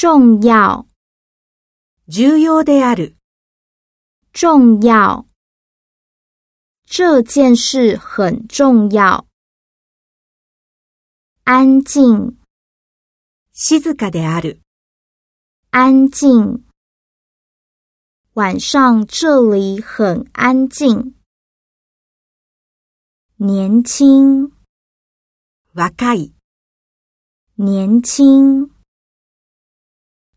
重要，重要である。重要。这件事很重要。安静，静かである。安静。晚上这里很安静。年轻，若い。年轻。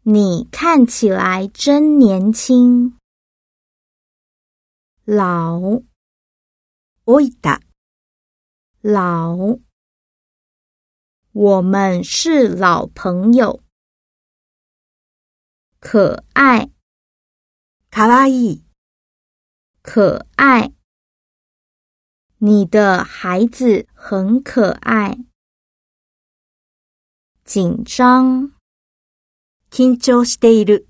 你看起来真年轻。老，老いた。老。我们是老朋友。可爱，可愛い。可爱。你的孩子很可爱。紧张， 緊張している。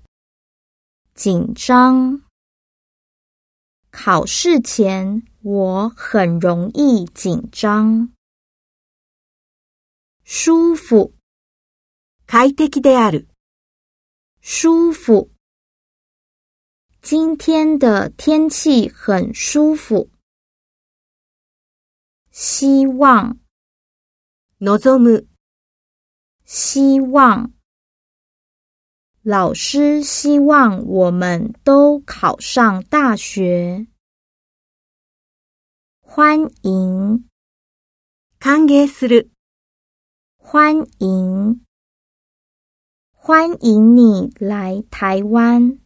紧张。考试前我很容易紧张。舒服，快適である。舒服。今天的天气很舒服。希望，望む。希望。 老师希望我们都考上大学。欢迎 k a n g e s 欢迎，欢迎你来台湾。